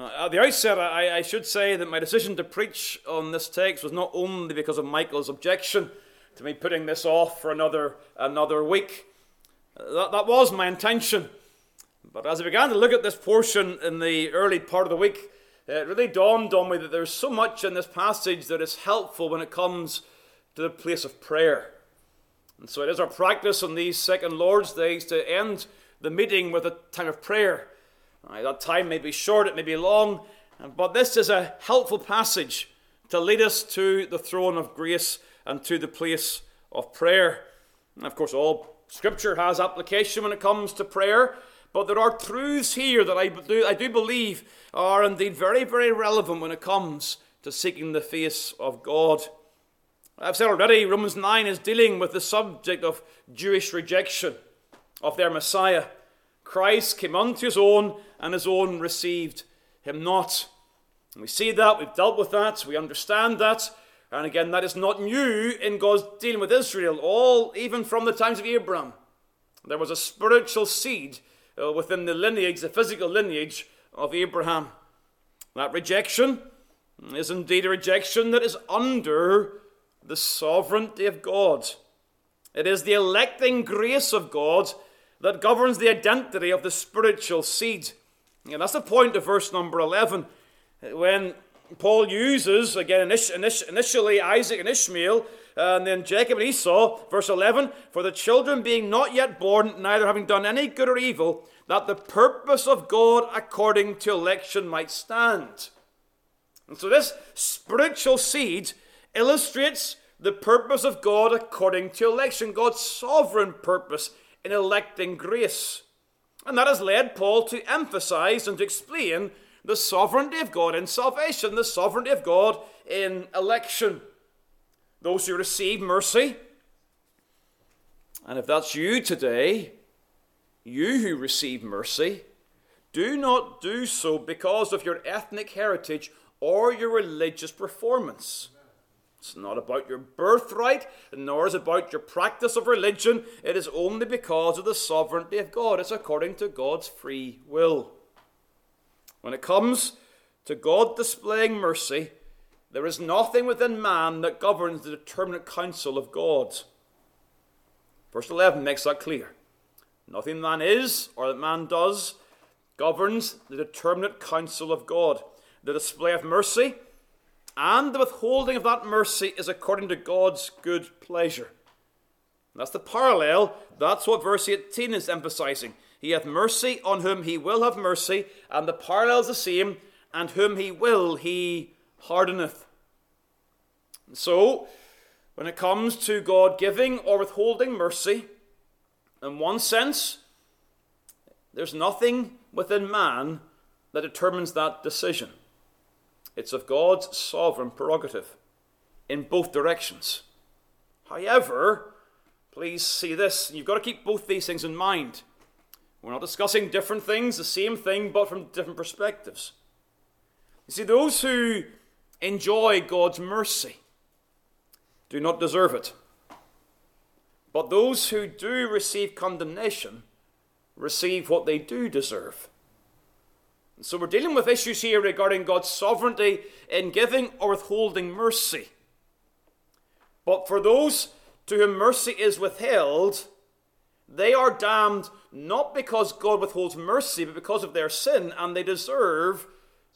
Uh, at the outset, I, I, should say that my decision to preach on this text was not only because of Michael's objection to me putting this off for another, another week. Uh, that, that was my intention. But as I began to look at this portion in the early part of the week, it really dawned on me that there's so much in this passage that is helpful when it comes to the place of prayer. And so it is our practice on these second Lord's days to end the meeting with a time of prayer. Right, that time may be short, it may be long, but this is a helpful passage to lead us to the throne of grace and to the place of prayer. And of course, all Scripture has application when it comes to prayer, but there are truths here that I do, I do believe are indeed very, very relevant when it comes to seeking the face of God. I've said already, Romans 9 is dealing with the subject of Jewish rejection of their Messiah. Christ came unto his own, and his own received him not. And we see that, we've dealt with that, we understand that. And again, that is not new in God's dealing with Israel, all even from the times of Abraham. There was a spiritual seed uh, within the lineage, the physical lineage of Abraham. That rejection is indeed a rejection that is under the sovereignty of God. It is the electing grace of God that governs the identity of the spiritual seed. And that's the point of verse number 11. When Paul uses, again, initially Isaac and Ishmael, and then Jacob and Esau, verse 11, for the children being not yet born, neither having done any good or evil, that the purpose of God according to election might stand. And so this spiritual seed illustrates the purpose of God according to election, God's sovereign purpose in electing grace. And that has led Paul to emphasize and to explain the sovereignty of God in salvation, the sovereignty of God in election. Those who receive mercy, and if that's you today, you who receive mercy, do not do so because of your ethnic heritage or your religious performance. It's not about your birthright, nor is it about your practice of religion. It is only because of the sovereignty of God. It's according to God's free will. When it comes to God displaying mercy, there is nothing within man that governs the determinate counsel of God. Verse 11 makes that clear. Nothing man is or that man does governs the determinate counsel of God. The display of mercy and the withholding of that mercy is according to God's good pleasure. That's the parallel. That's what verse 18 is emphasizing. He hath mercy on whom he will have mercy, and the parallel is the same, and whom he will he hardeneth. So, when it comes to God giving or withholding mercy, in one sense, there's nothing within man that determines that decision. It's of God's sovereign prerogative in both directions. However, please see this. You've got to keep both these things in mind. We're not discussing different things, the same thing, but from different perspectives. You see, those who enjoy God's mercy do not deserve it. But those who do receive condemnation receive what they do deserve. So we're dealing with issues here regarding God's sovereignty in giving or withholding mercy. But for those to whom mercy is withheld, they are damned not because God withholds mercy, but because of their sin, and they deserve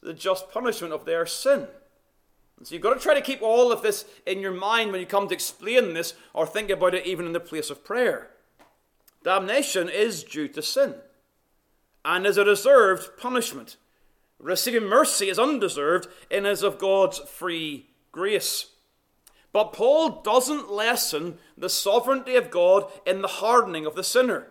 the just punishment of their sin. So you've got to try to keep all of this in your mind when you come to explain this or think about it even in the place of prayer. Damnation is due to sin and is a deserved punishment. Receiving mercy is undeserved and is of God's free grace. But Paul doesn't lessen the sovereignty of God in the hardening of the sinner.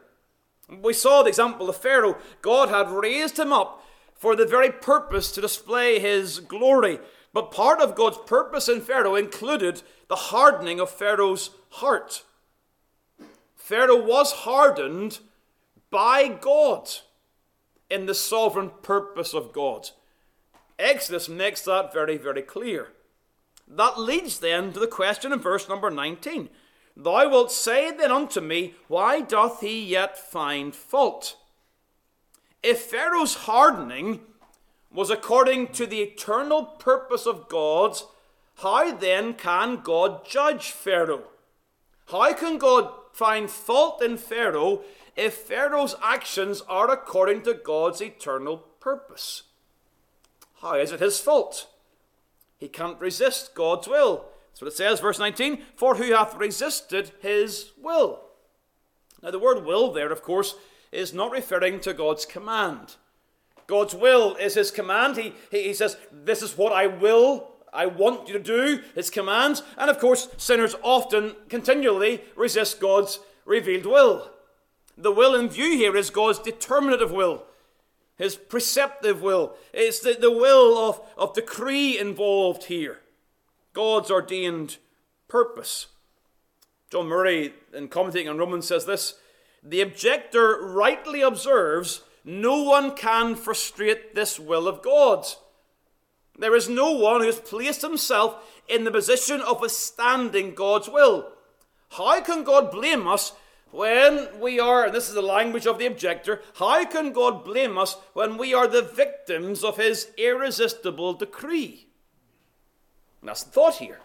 We saw the example of Pharaoh. God had raised him up for the very purpose to display his glory. But part of God's purpose in Pharaoh included the hardening of Pharaoh's heart. Pharaoh was hardened by God in the sovereign purpose of God. Exodus makes that very, very clear. That leads then to the question in verse number 19 Thou wilt say then unto me, Why doth he yet find fault? If Pharaoh's hardening was according to the eternal purpose of God, how then can God judge Pharaoh? How can God find fault in Pharaoh if Pharaoh's actions are according to God's eternal purpose? How is it his fault? He can't resist God's will. That's what it says, verse 19 For who hath resisted his will? Now, the word will there, of course, is not referring to God's command. God's will is his command. He, he, he says, This is what I will, I want you to do, his commands. And of course, sinners often continually resist God's revealed will. The will in view here is God's determinative will, his preceptive will. It's the, the will of, of decree involved here, God's ordained purpose. John Murray, in commenting on Romans, says this The objector rightly observes no one can frustrate this will of God. There is no one who has placed himself in the position of withstanding God's will. How can God blame us when we are, and this is the language of the objector, how can God blame us when we are the victims of his irresistible decree? And that's the thought here.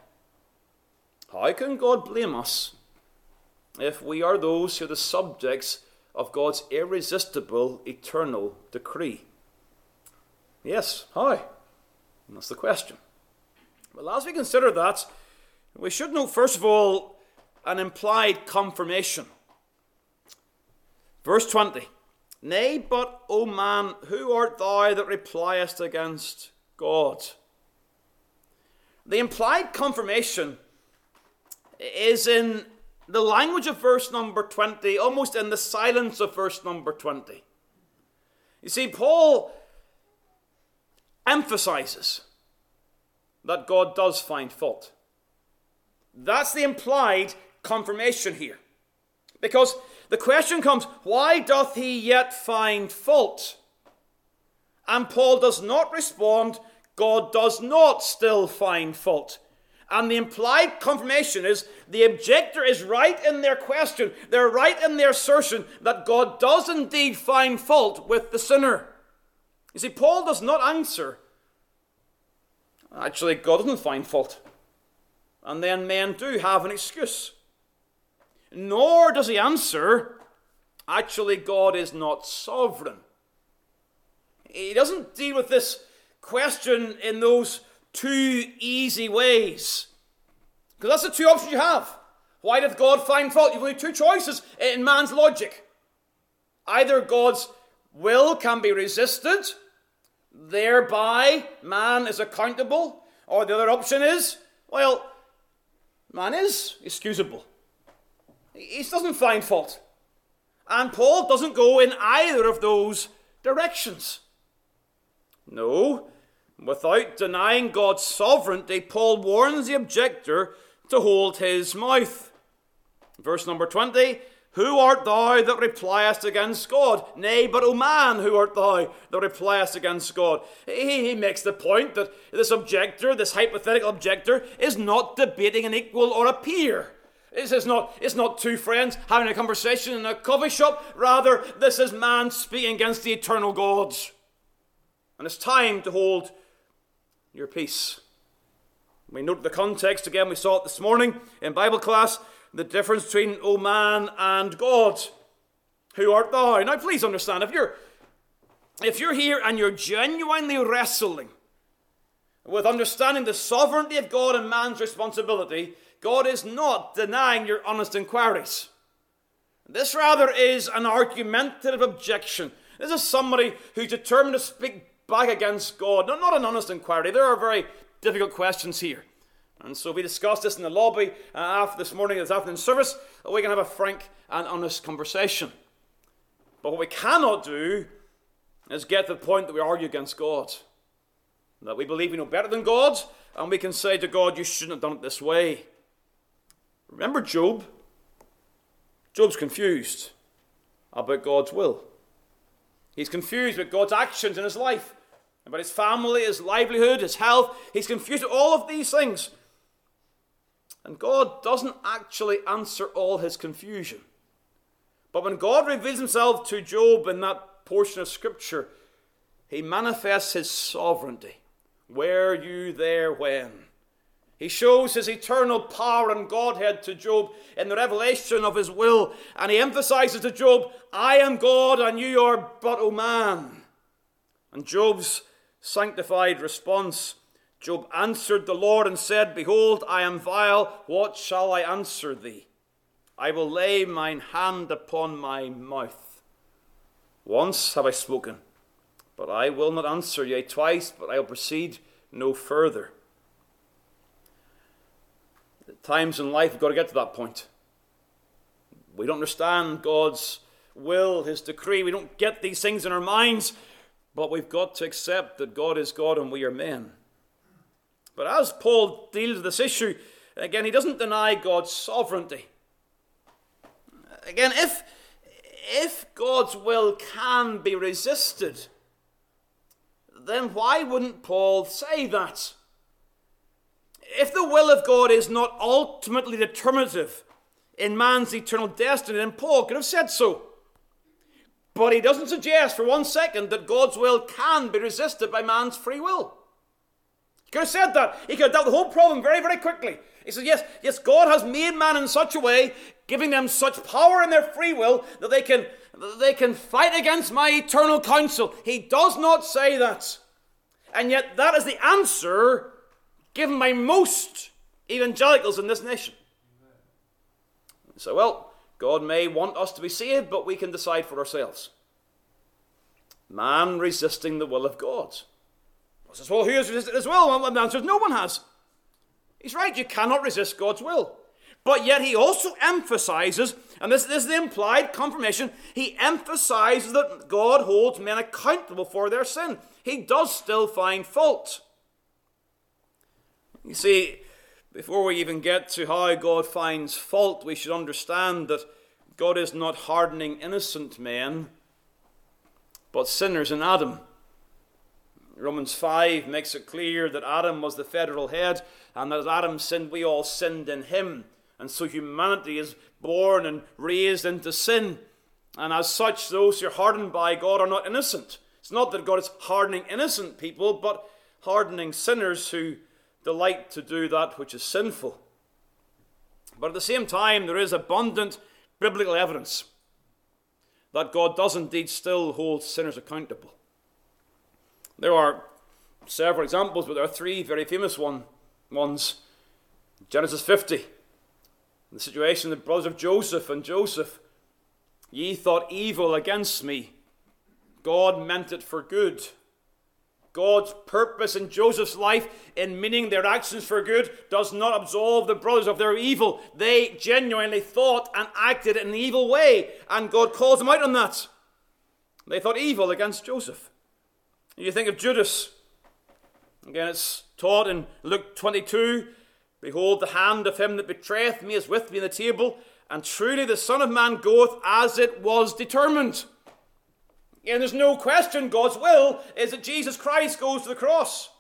How can God blame us if we are those who are the subjects of God's irresistible eternal decree? Yes, how? And that's the question. Well, as we consider that, we should note, first of all, an implied confirmation. Verse 20 Nay, but, O man, who art thou that repliest against God? The implied confirmation is in the language of verse number 20, almost in the silence of verse number 20. You see, Paul emphasizes that God does find fault. That's the implied confirmation here. Because the question comes, why doth he yet find fault? And Paul does not respond, God does not still find fault. And the implied confirmation is the objector is right in their question. They're right in their assertion that God does indeed find fault with the sinner. You see, Paul does not answer. Actually, God doesn't find fault. And then men do have an excuse. Nor does he answer, actually, God is not sovereign. He doesn't deal with this question in those two easy ways. Because that's the two options you have. Why did God find fault? You've only two choices in man's logic. Either God's will can be resisted, thereby man is accountable, or the other option is, well, man is excusable. He doesn't find fault. And Paul doesn't go in either of those directions. No, Without denying God's sovereignty, Paul warns the objector to hold his mouth. Verse number 20 Who art thou that repliest against God? Nay, but O man, who art thou that repliest against God? He, he makes the point that this objector, this hypothetical objector, is not debating an equal or a peer. This is not, it's not two friends having a conversation in a coffee shop. Rather, this is man speaking against the eternal gods. And it's time to hold your peace. We note the context again, we saw it this morning in Bible class the difference between, O man, and God. Who art thou? Now, please understand, if you're, if you're here and you're genuinely wrestling with understanding the sovereignty of God and man's responsibility, God is not denying your honest inquiries. This rather is an argumentative objection. This is somebody who's determined to speak back against God. Not, not an honest inquiry. There are very difficult questions here. And so we discussed this in the lobby uh, after this morning, this afternoon service. We can have a frank and honest conversation. But what we cannot do is get to the point that we argue against God. That we believe we know better than God, and we can say to God, You shouldn't have done it this way. Remember Job? Job's confused about God's will. He's confused with God's actions in his life about his family, his livelihood, his health. He's confused with all of these things. And God doesn't actually answer all his confusion. But when God reveals himself to Job in that portion of Scripture, he manifests his sovereignty. Were you there when? He shows his eternal power and Godhead to Job in the revelation of his will, and he emphasizes to Job, I am God and you are but a man. And Job's sanctified response Job answered the Lord and said, Behold, I am vile. What shall I answer thee? I will lay mine hand upon my mouth. Once have I spoken, but I will not answer, yea, twice, but I will proceed no further. Times in life, we've got to get to that point. We don't understand God's will, His decree. We don't get these things in our minds, but we've got to accept that God is God and we are men. But as Paul deals with this issue, again, he doesn't deny God's sovereignty. Again, if, if God's will can be resisted, then why wouldn't Paul say that? If the will of God is not ultimately determinative in man's eternal destiny, then Paul could have said so. But he doesn't suggest for one second that God's will can be resisted by man's free will. He could have said that. He could have dealt with the whole problem very, very quickly. He says, yes, yes, God has made man in such a way, giving them such power in their free will, that they can, that they can fight against my eternal counsel. He does not say that. And yet, that is the answer given by most evangelicals in this nation. So, well, God may want us to be saved, but we can decide for ourselves. Man resisting the will of God. Well, says, well, who has resisted his will? Well, the answer is no one has. He's right, you cannot resist God's will. But yet he also emphasizes, and this, this is the implied confirmation, he emphasizes that God holds men accountable for their sin. He does still find fault. You see, before we even get to how God finds fault, we should understand that God is not hardening innocent men, but sinners in Adam. Romans 5 makes it clear that Adam was the federal head, and that as Adam sinned, we all sinned in him. And so humanity is born and raised into sin. And as such, those who are hardened by God are not innocent. It's not that God is hardening innocent people, but hardening sinners who delight to do that which is sinful. But at the same time, there is abundant biblical evidence that God does indeed still hold sinners accountable. There are several examples, but there are three very famous one, ones. Genesis 50, the situation of the brothers of Joseph and Joseph. Ye thought evil against me. God meant it for good. God's purpose in Joseph's life in meaning their actions for good does not absolve the brothers of their evil. They genuinely thought and acted in an evil way, and God calls them out on that. They thought evil against Joseph. You think of Judas. Again, it's taught in Luke 22 Behold, the hand of him that betrayeth me is with me in the table, and truly the Son of Man goeth as it was determined. And there's no question God's will is that Jesus Christ goes to the cross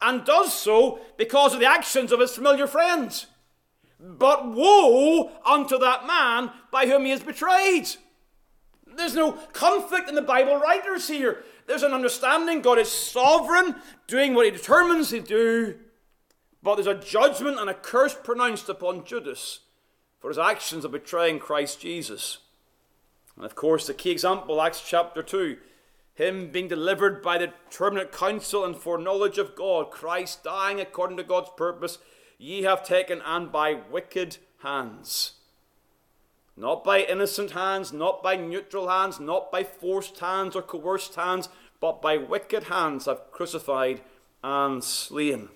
and does so because of the actions of his familiar friends. But woe unto that man by whom he is betrayed. There's no conflict in the Bible writers here. There's an understanding God is sovereign, doing what he determines to do, but there's a judgment and a curse pronounced upon Judas for his actions of betraying Christ Jesus. And of course, the key example, Acts chapter 2, him being delivered by the determinate counsel and foreknowledge of God, Christ dying according to God's purpose, ye have taken, and by wicked hands. Not by innocent hands, not by neutral hands, not by forced hands or coerced hands, but by wicked hands have crucified and slain.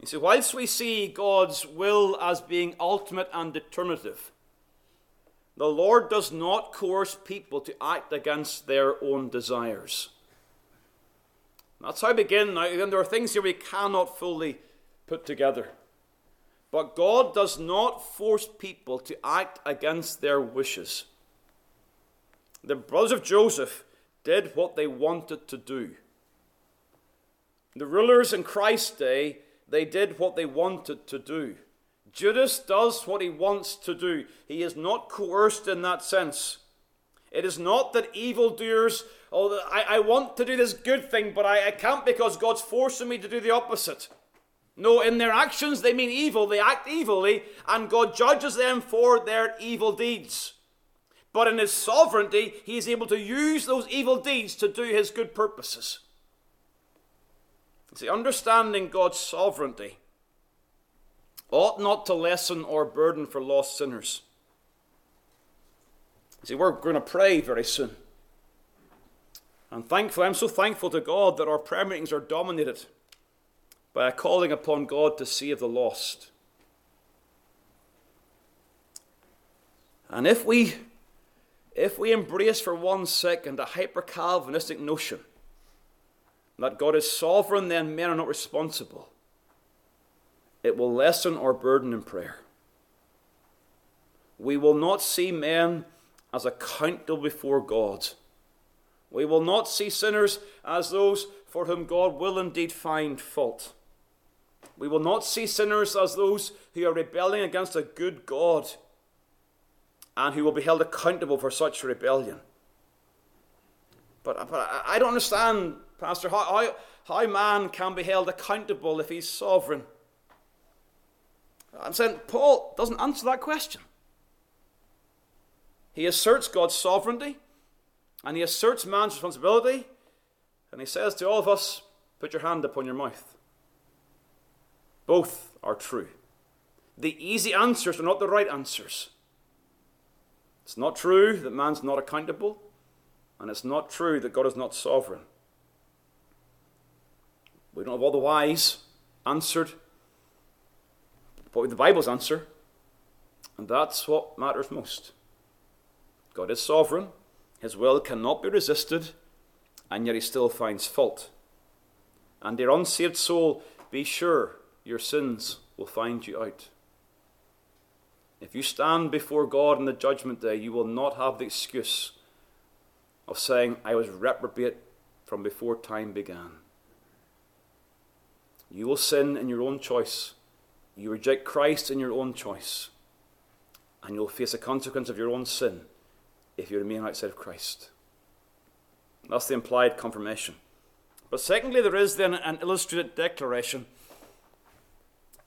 You see, whilst we see God's will as being ultimate and determinative, the Lord does not coerce people to act against their own desires. That's how I begin. Now, again, there are things here we cannot fully put together. But God does not force people to act against their wishes. The brothers of Joseph did what they wanted to do. The rulers in Christ's day, they did what they wanted to do. Judas does what he wants to do. He is not coerced in that sense. It is not that evildoers, oh, I, I want to do this good thing, but I, I can't because God's forcing me to do the opposite. No, in their actions they mean evil, they act evilly, and God judges them for their evil deeds. But in His sovereignty, He is able to use those evil deeds to do His good purposes. See, understanding God's sovereignty ought not to lessen or burden for lost sinners. See, we're going to pray very soon. And thankfully, I'm so thankful to God that our prayer meetings are dominated by a calling upon God to save the lost. And if we if we embrace for one second a hyper Calvinistic notion that God is sovereign, then men are not responsible, it will lessen our burden in prayer. We will not see men as accountable before God. We will not see sinners as those for whom God will indeed find fault. We will not see sinners as those who are rebelling against a good God and who will be held accountable for such rebellion. But, but I don't understand, Pastor, how, how, how man can be held accountable if he's sovereign. I'm saying Paul doesn't answer that question. He asserts God's sovereignty and he asserts man's responsibility, and he says to all of us, Put your hand upon your mouth. Both are true. The easy answers are not the right answers. It's not true that man's not accountable, and it's not true that God is not sovereign. We don't have all the whys answered, but the Bible's answer, and that's what matters most. God is sovereign, His will cannot be resisted, and yet He still finds fault. And dear unsaved soul, be sure your sins will find you out. If you stand before God in the judgment day, you will not have the excuse of saying, I was reprobate from before time began. You will sin in your own choice. You reject Christ in your own choice. And you'll face the consequence of your own sin if you remain outside of Christ. That's the implied confirmation. But secondly, there is then an illustrated declaration.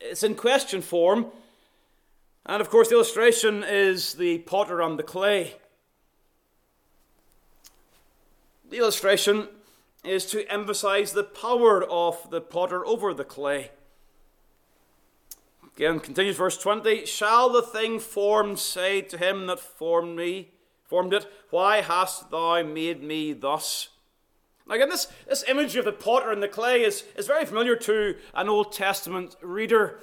It's in question form and of course, the illustration is the potter and the clay. The illustration is to emphasize the power of the potter over the clay. Again, continues verse 20 Shall the thing formed say to him that formed me, formed it, Why hast thou made me thus? Now, Again, this, this imagery of the potter and the clay is, is very familiar to an Old Testament reader.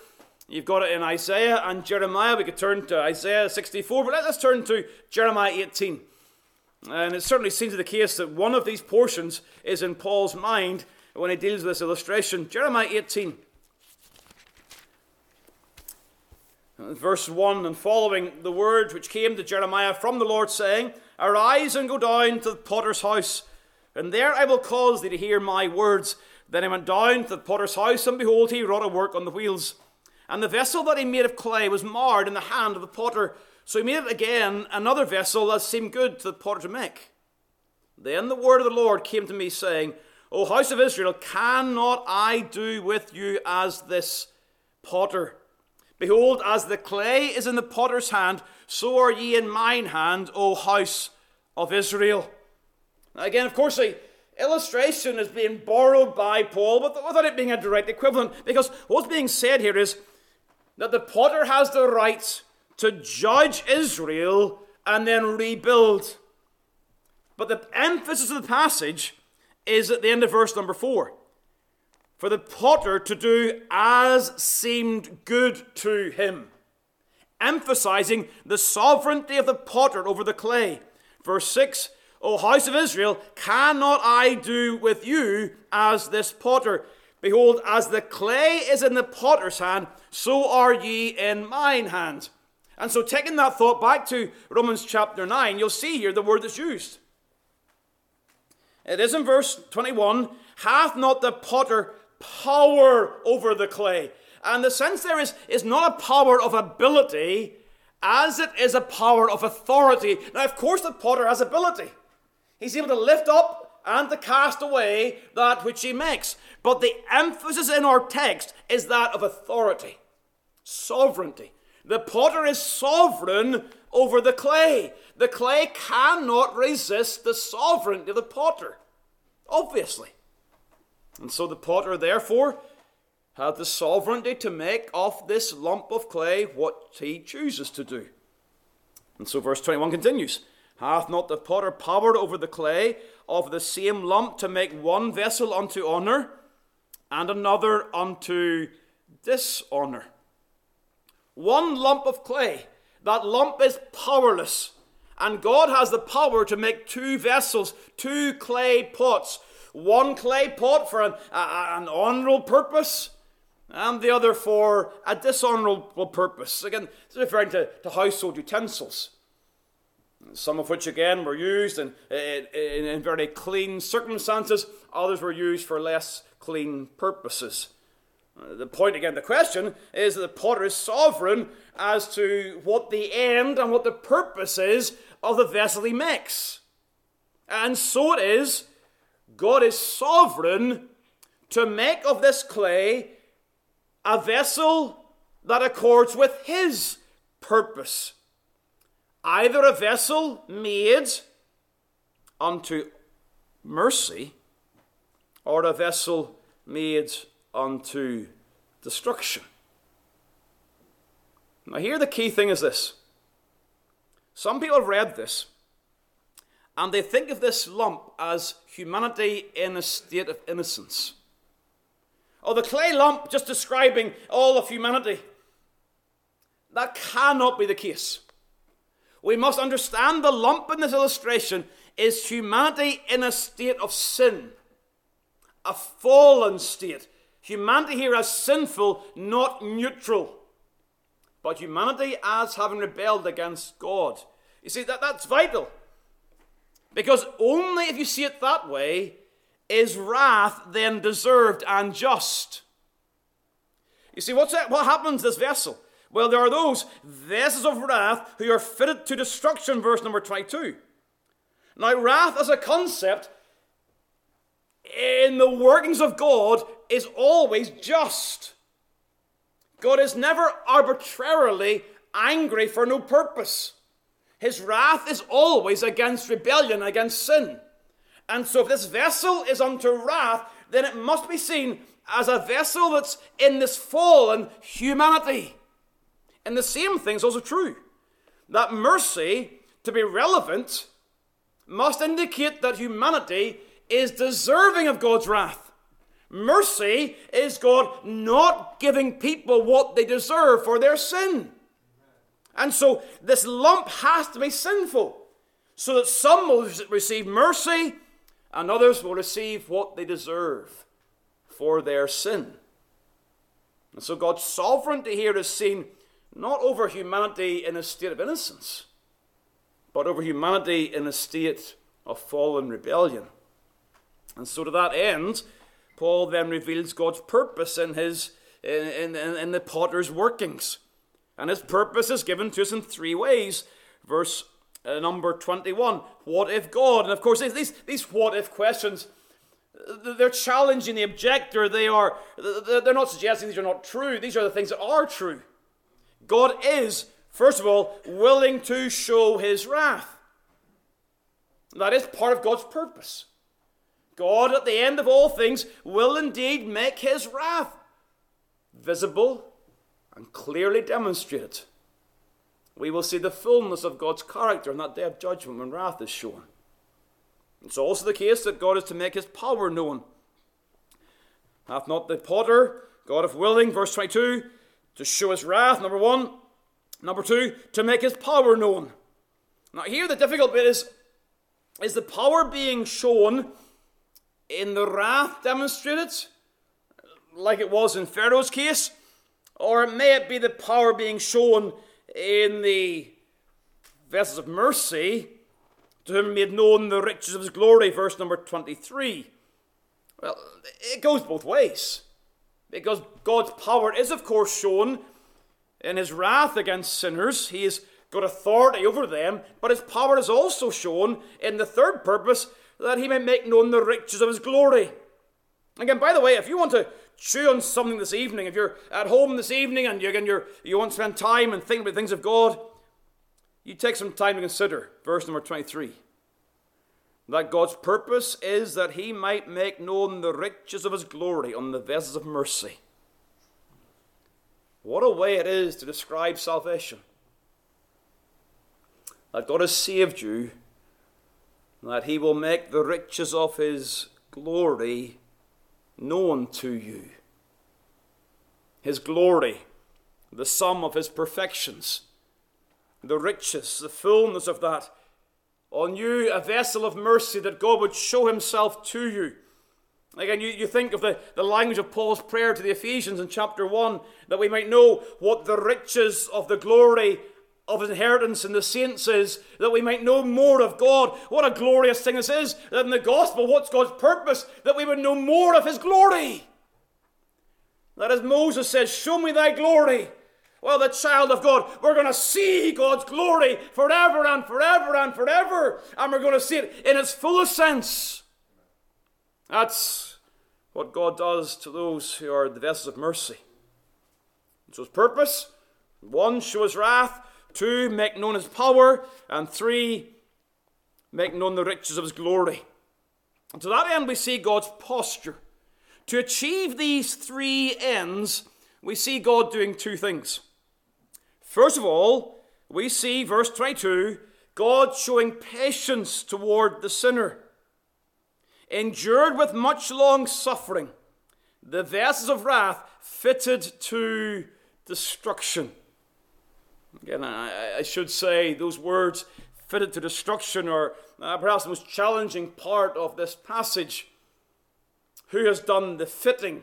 You've got it in Isaiah and Jeremiah. We could turn to Isaiah 64, but let's turn to Jeremiah 18. And it certainly seems to the case that one of these portions is in Paul's mind when he deals with this illustration. Jeremiah 18, verse 1 and following, the word which came to Jeremiah from the Lord, saying, Arise and go down to the potter's house, and there I will cause thee to hear my words. Then he went down to the potter's house, and behold, he wrought a work on the wheels. And the vessel that he made of clay was marred in the hand of the potter. So he made it again another vessel that seemed good to the potter to make. Then the word of the Lord came to me, saying, O house of Israel, cannot I do with you as this potter? Behold, as the clay is in the potter's hand, so are ye in mine hand, O house of Israel. Again, of course, the illustration is being borrowed by Paul, but without it being a direct equivalent, because what's being said here is that the potter has the right to judge Israel and then rebuild. But the emphasis of the passage is at the end of verse number four. For the potter to do as seemed good to him, emphasizing the sovereignty of the potter over the clay. Verse 6 O house of Israel, cannot I do with you as this potter? Behold, as the clay is in the potter's hand, so are ye in mine hand. And so, taking that thought back to Romans chapter 9, you'll see here the word that's used. It is in verse 21 Hath not the potter power over the clay? And the sense there is, is not a power of ability as it is a power of authority. Now, of course, the potter has ability. He's able to lift up and to cast away that which he makes. But the emphasis in our text is that of authority, sovereignty. The potter is sovereign over the clay. The clay cannot resist the sovereignty of the potter, obviously. And so the potter, therefore, had the sovereignty to make of this lump of clay what he chooses to do. And so verse 21 continues Hath not the potter power over the clay of the same lump to make one vessel unto honour and another unto dishonour? One lump of clay, that lump is powerless. And God has the power to make two vessels, two clay pots. One clay pot for an, an honourable purpose, and the other for a dishonorable purpose. Again, it's referring to, to household utensils, some of which, again, were used in, in, in very clean circumstances, others were used for less clean purposes. Uh, the point, again, the question is that the potter is sovereign as to what the end and what the purpose is of the vessel he makes. And so it is, God is sovereign to make of this clay a vessel that accords with his purpose. Either a vessel made unto mercy, or a vessel made unto destruction. Now, here the key thing is this. Some people have read this, and they think of this lump as humanity in a state of innocence or the clay lump just describing all of humanity. That cannot be the case. We must understand the lump in this illustration is humanity in a state of sin, a fallen state. Humanity here as sinful, not neutral, but humanity as having rebelled against God. You see, that, that's vital. Because only if you see it that way is wrath then deserved and just? You see, what's that, what happens this vessel? Well, there are those vessels of wrath who are fitted to destruction, verse number 22. Now, wrath as a concept in the workings of God is always just. God is never arbitrarily angry for no purpose. His wrath is always against rebellion, against sin. And so if this vessel is unto wrath, then it must be seen as a vessel that's in this fallen humanity. And the same thing is also true. That mercy, to be relevant, must indicate that humanity is deserving of God's wrath. Mercy is God not giving people what they deserve for their sin. And so this lump has to be sinful, so that some will receive mercy and others will receive what they deserve for their sin. And so God's sovereignty here is seen not over humanity in a state of innocence, but over humanity in a state of fallen rebellion. And so to that end, Paul then reveals God's purpose in his in, in, in the potter's workings. And his purpose is given to us in three ways. Verse uh, number 21. What if God? And of course, these, these what if questions, they're challenging the objector. They are, they're not suggesting these are not true. These are the things that are true. God is, first of all, willing to show his wrath. That is part of God's purpose. God, at the end of all things, will indeed make his wrath visible and clearly demonstrate it, we will see the fullness of God's character on that day of judgment when wrath is shown. It's also the case that God is to make his power known. Hath not the potter, God of willing, verse 22, to show his wrath, number one. Number two, to make his power known. Now, here the difficult bit is is the power being shown in the wrath demonstrated, like it was in Pharaoh's case, or may it be the power being shown in the vessels of mercy, to whom made known the riches of his glory, verse number 23. Well, it goes both ways. Because God's power is, of course, shown in his wrath against sinners, he has got authority over them, but his power is also shown in the third purpose that he may make known the riches of his glory. Again, by the way, if you want to chew on something this evening, if you're at home this evening and you, again, you're, you want to spend time and think about things of God, you take some time to consider verse number 23. That God's purpose is that he might make known the riches of his glory on the vessels of mercy. What a way it is to describe salvation. That God has saved you, that he will make the riches of his glory known to you. His glory, the sum of his perfections, the riches, the fullness of that. On you, a vessel of mercy, that God would show himself to you. Again, you, you think of the, the language of Paul's prayer to the Ephesians in chapter 1, that we might know what the riches of the glory of inheritance in the saints is, that we might know more of God. What a glorious thing this is. That in the gospel, what's God's purpose? That we would know more of his glory. That as Moses says, Show me thy glory. Well, the child of God, we're going to see God's glory forever and forever and forever. And we're going to see it in its fullest sense. That's what God does to those who are the vessels of mercy. So his purpose, one, show his wrath, two, make known his power, and three, make known the riches of his glory. And to that end, we see God's posture. To achieve these three ends, we see God doing two things. First of all, we see, verse 22, God showing patience toward the sinner. Endured with much long suffering, the vessels of wrath fitted to destruction. Again, I, I should say those words fitted to destruction are uh, perhaps the most challenging part of this passage. Who has done the fitting?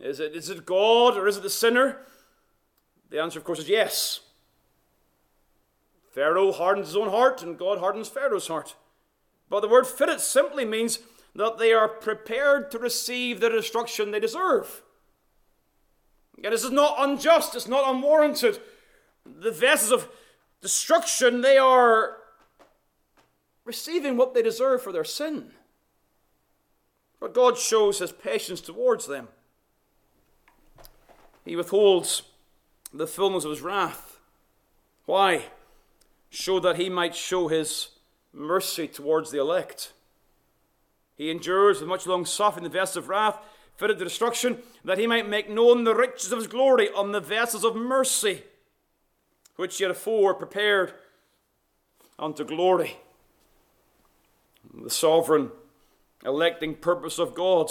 Is it, is it God or is it the sinner? The answer, of course, is yes. Pharaoh hardens his own heart, and God hardens Pharaoh's heart. But the word fitted simply means that they are prepared to receive the destruction they deserve. And this is not unjust, it's not unwarranted the vessels of destruction, they are receiving what they deserve for their sin. But God shows his patience towards them. He withholds the fullness of his wrath. Why? Show that he might show his mercy towards the elect. He endures with much long suffering the vessels of wrath, fitted to destruction, that he might make known the riches of his glory on the vessels of mercy which yet afore prepared unto glory. The sovereign electing purpose of God.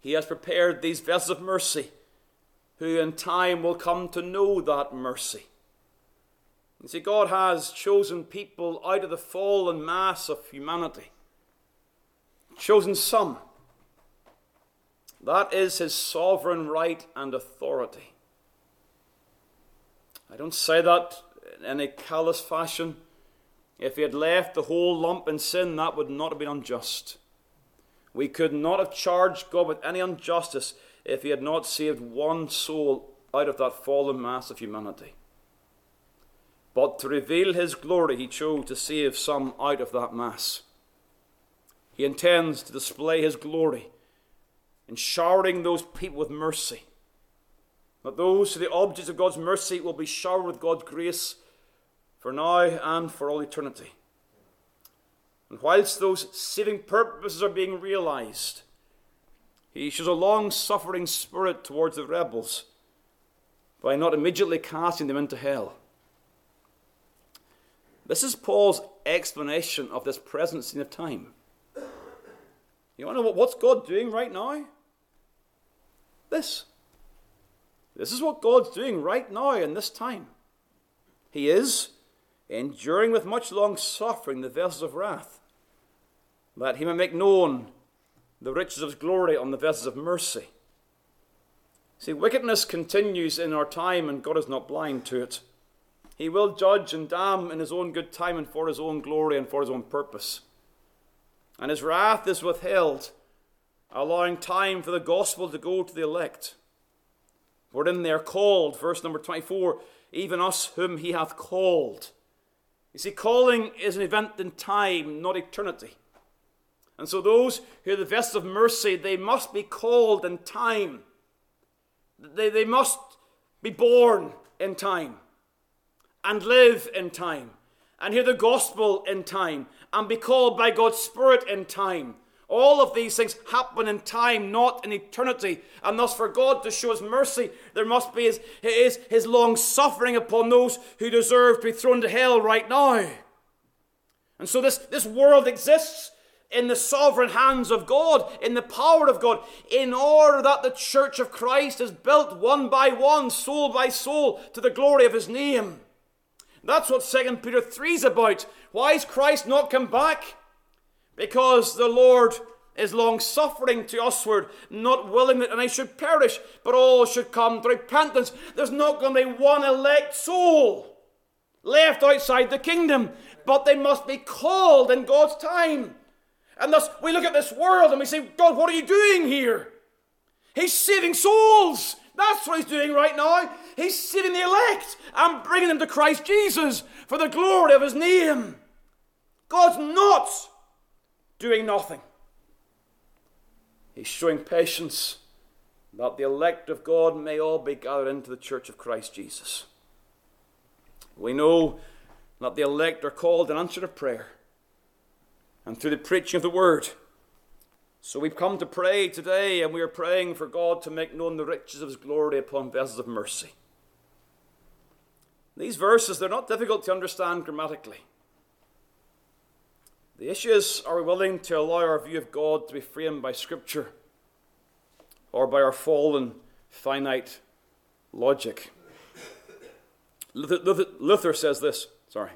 He has prepared these vessels of mercy, who in time will come to know that mercy. You see, God has chosen people out of the fallen mass of humanity, chosen some. That is his sovereign right and authority. I don't say that in any callous fashion. If he had left the whole lump in sin, that would not have been unjust. We could not have charged God with any injustice if he had not saved one soul out of that fallen mass of humanity. But to reveal his glory, he chose to save some out of that mass. He intends to display his glory in showering those people with mercy that those who are the objects of God's mercy will be showered with God's grace for now and for all eternity. And whilst those saving purposes are being realized, he shows a long suffering spirit towards the rebels by not immediately casting them into hell. This is Paul's explanation of this present scene of time. You want to know what's God doing right now? This. This is what God's doing right now in this time. He is enduring with much long suffering the vessels of wrath, that he may make known the riches of his glory on the vessels of mercy. See, wickedness continues in our time, and God is not blind to it. He will judge and damn in his own good time and for his own glory and for his own purpose. And his wrath is withheld, allowing time for the gospel to go to the elect. Wherein they are called. Verse number 24 even us whom he hath called. You see, calling is an event in time, not eternity. And so those who are the vessels of mercy, they must be called in time. They, they must be born in time and live in time and hear the gospel in time and be called by God's Spirit in time. All of these things happen in time, not in eternity. And thus, for God to show His mercy, there must be His, his, his long suffering upon those who deserve to be thrown to hell right now. And so, this, this world exists in the sovereign hands of God, in the power of God, in order that the church of Christ is built one by one, soul by soul, to the glory of His name. That's what 2 Peter 3 is about. Why is Christ not come back? Because the Lord is long suffering to usward, not willing that any should perish, but all should come to repentance. There's not going to be one elect soul left outside the kingdom, but they must be called in God's time. And thus we look at this world and we say, God, what are you doing here? He's saving souls. That's what he's doing right now. He's saving the elect and bringing them to Christ Jesus for the glory of his name. God's not doing nothing. He's showing patience that the elect of God may all be gathered into the church of Christ Jesus. We know that the elect are called in answer to prayer and through the preaching of the word. So we've come to pray today, and we are praying for God to make known the riches of His glory upon vessels of mercy. These verses, they're not difficult to understand grammatically. The issue is are we willing to allow our view of God to be framed by Scripture or by our fallen, finite logic? Luther, Luther, says this, sorry.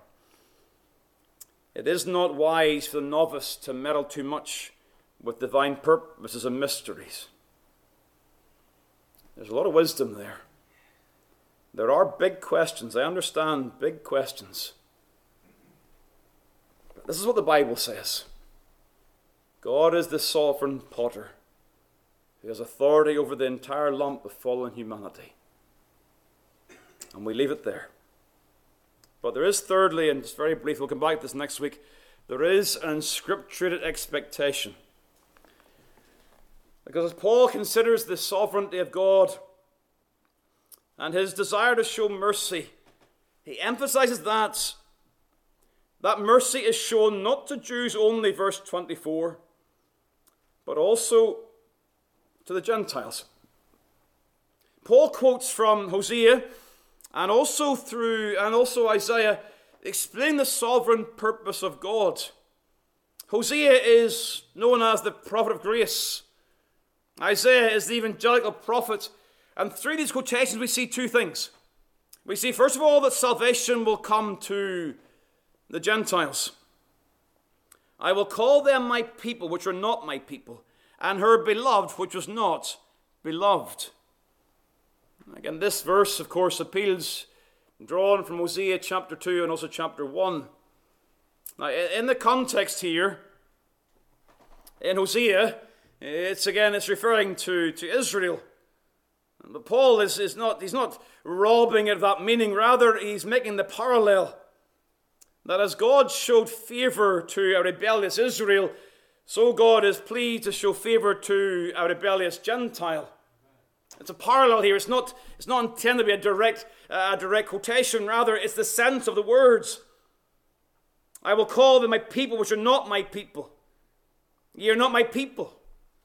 It is not wise for the novice to meddle too much with divine purposes and mysteries. There's a lot of wisdom there. There are big questions. I understand big questions. This is what the Bible says God is the sovereign potter who has authority over the entire lump of fallen humanity. And we leave it there. But there is, thirdly, and just very brief, we'll come back to this next week, there is an unscripturated expectation. Because as Paul considers the sovereignty of God and his desire to show mercy, he emphasizes that that mercy is shown not to Jews only, verse 24, but also to the Gentiles. Paul quotes from Hosea and also through and also Isaiah explain the sovereign purpose of God. Hosea is known as the prophet of grace. Isaiah is the evangelical prophet. And through these quotations, we see two things. We see, first of all, that salvation will come to the Gentiles. I will call them my people, which are not my people, and her beloved, which was not beloved. Again, this verse, of course, appeals, drawn from Hosea chapter 2 and also chapter 1. Now, in the context here, in Hosea, it's again, it's referring to, to Israel. But Paul is, is not, he's not robbing it of that meaning, rather, he's making the parallel that as God showed favor to a rebellious Israel, so God is pleased to show favor to a rebellious Gentile. It's a parallel here. It's not, it's not intended to be a direct, uh, a direct quotation. Rather, it's the sense of the words. I will call them my people, which are not my people. Ye are not my people,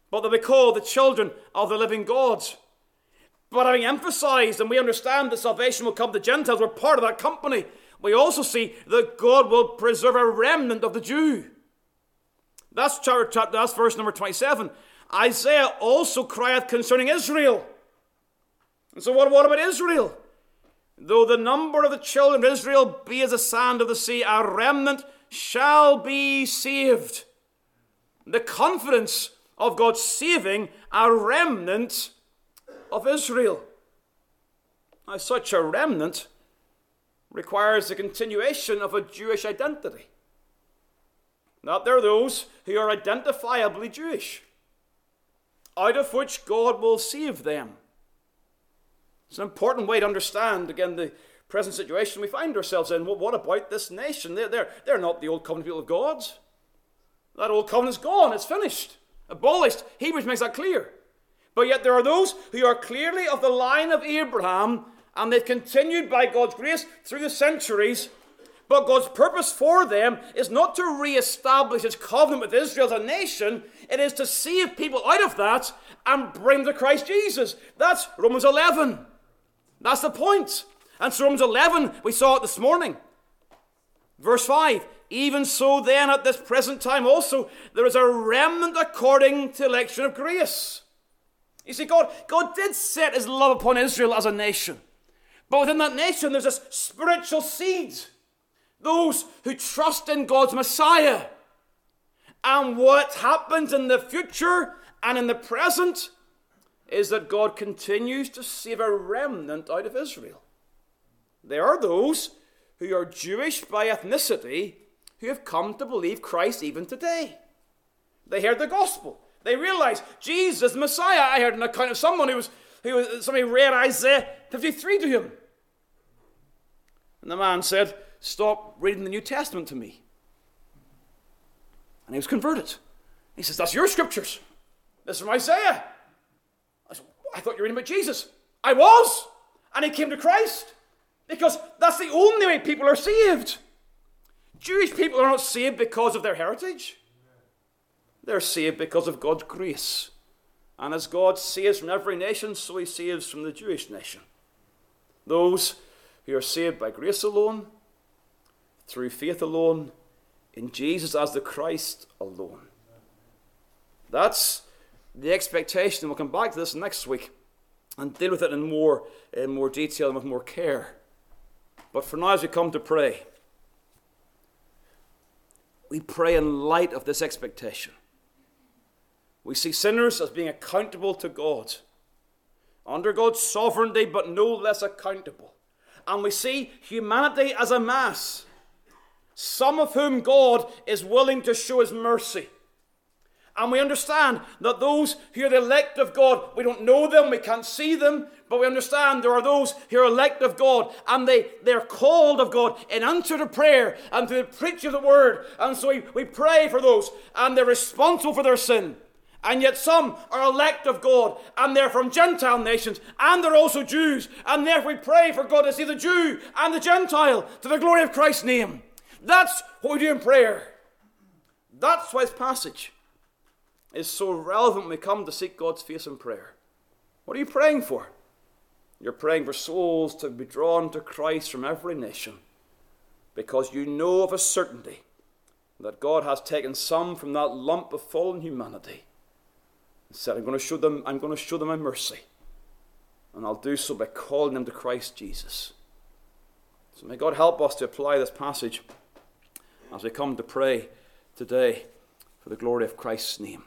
but they'll be called the children of the living God. But having emphasized, and we understand that salvation will come to Gentiles, we're part of that company we also see that God will preserve a remnant of the Jew. That's, chapter, that's verse number 27. Isaiah also crieth concerning Israel. And so, what, what about Israel? Though the number of the children of Israel be as the sand of the sea, a remnant shall be saved. The confidence of God saving a remnant of Israel. Now, such a remnant requires the continuation of a Jewish identity. That there are those who are identifiably Jewish, out of which God will save them. It's an important way to understand, again, the present situation we find ourselves in. Well, what about this nation? They're, they're, they're not the old covenant people of God. That old covenant's gone, it's finished, abolished. Hebrews makes that clear. But yet there are those who are clearly of the line of Abraham, and they've continued by God's grace through the centuries. But God's purpose for them is not to re-establish his covenant with Israel as a nation. It is to save people out of that and bring them to Christ Jesus. That's Romans 11. That's the point. And so Romans 11, we saw it this morning. Verse 5 Even so, then, at this present time also, there is a remnant according to election of grace. You see, God, God did set his love upon Israel as a nation. But within that nation, there's this spiritual seed. Those who trust in God's Messiah. And what happens in the future and in the present is that God continues to save a remnant out of Israel. There are those who are Jewish by ethnicity who have come to believe Christ even today. They heard the gospel. They realize Jesus, the Messiah. I heard an account of someone who was, who was somebody read Isaiah 53 to him. And the man said, Stop reading the New Testament to me. And he was converted. He says, That's your scriptures. This is from Isaiah. I said, I thought you were reading about Jesus. I was. And he came to Christ. Because that's the only way people are saved. Jewish people are not saved because of their heritage, they're saved because of God's grace. And as God saves from every nation, so he saves from the Jewish nation. Those who are saved by grace alone, through faith alone, in Jesus as the Christ alone. That's the expectation. We'll come back to this next week and deal with it in more, in more detail and with more care. But for now, as we come to pray, we pray in light of this expectation. We see sinners as being accountable to God, under God's sovereignty, but no less accountable. And we see humanity as a mass, some of whom God is willing to show his mercy and we understand that those who are the elect of God, we don't know them, we can't see them, but we understand there are those who are elect of God, and they, they're called of God in answer to prayer and to the preaching of the word. And so we, we pray for those, and they're responsible for their sin. And yet some are elect of God, and they're from Gentile nations, and they're also Jews. And therefore we pray for God to see the Jew and the Gentile to the glory of Christ's name. That's what we do in prayer. That's why this passage is so relevant when we come to seek God's face in prayer. What are you praying for? You're praying for souls to be drawn to Christ from every nation because you know of a certainty that God has taken some from that lump of fallen humanity said, I'm going to show them, I'm going to show them my mercy. And I'll do so by calling them to Christ Jesus. So may God help us to apply this passage as we come to pray today for the glory of Christ's name.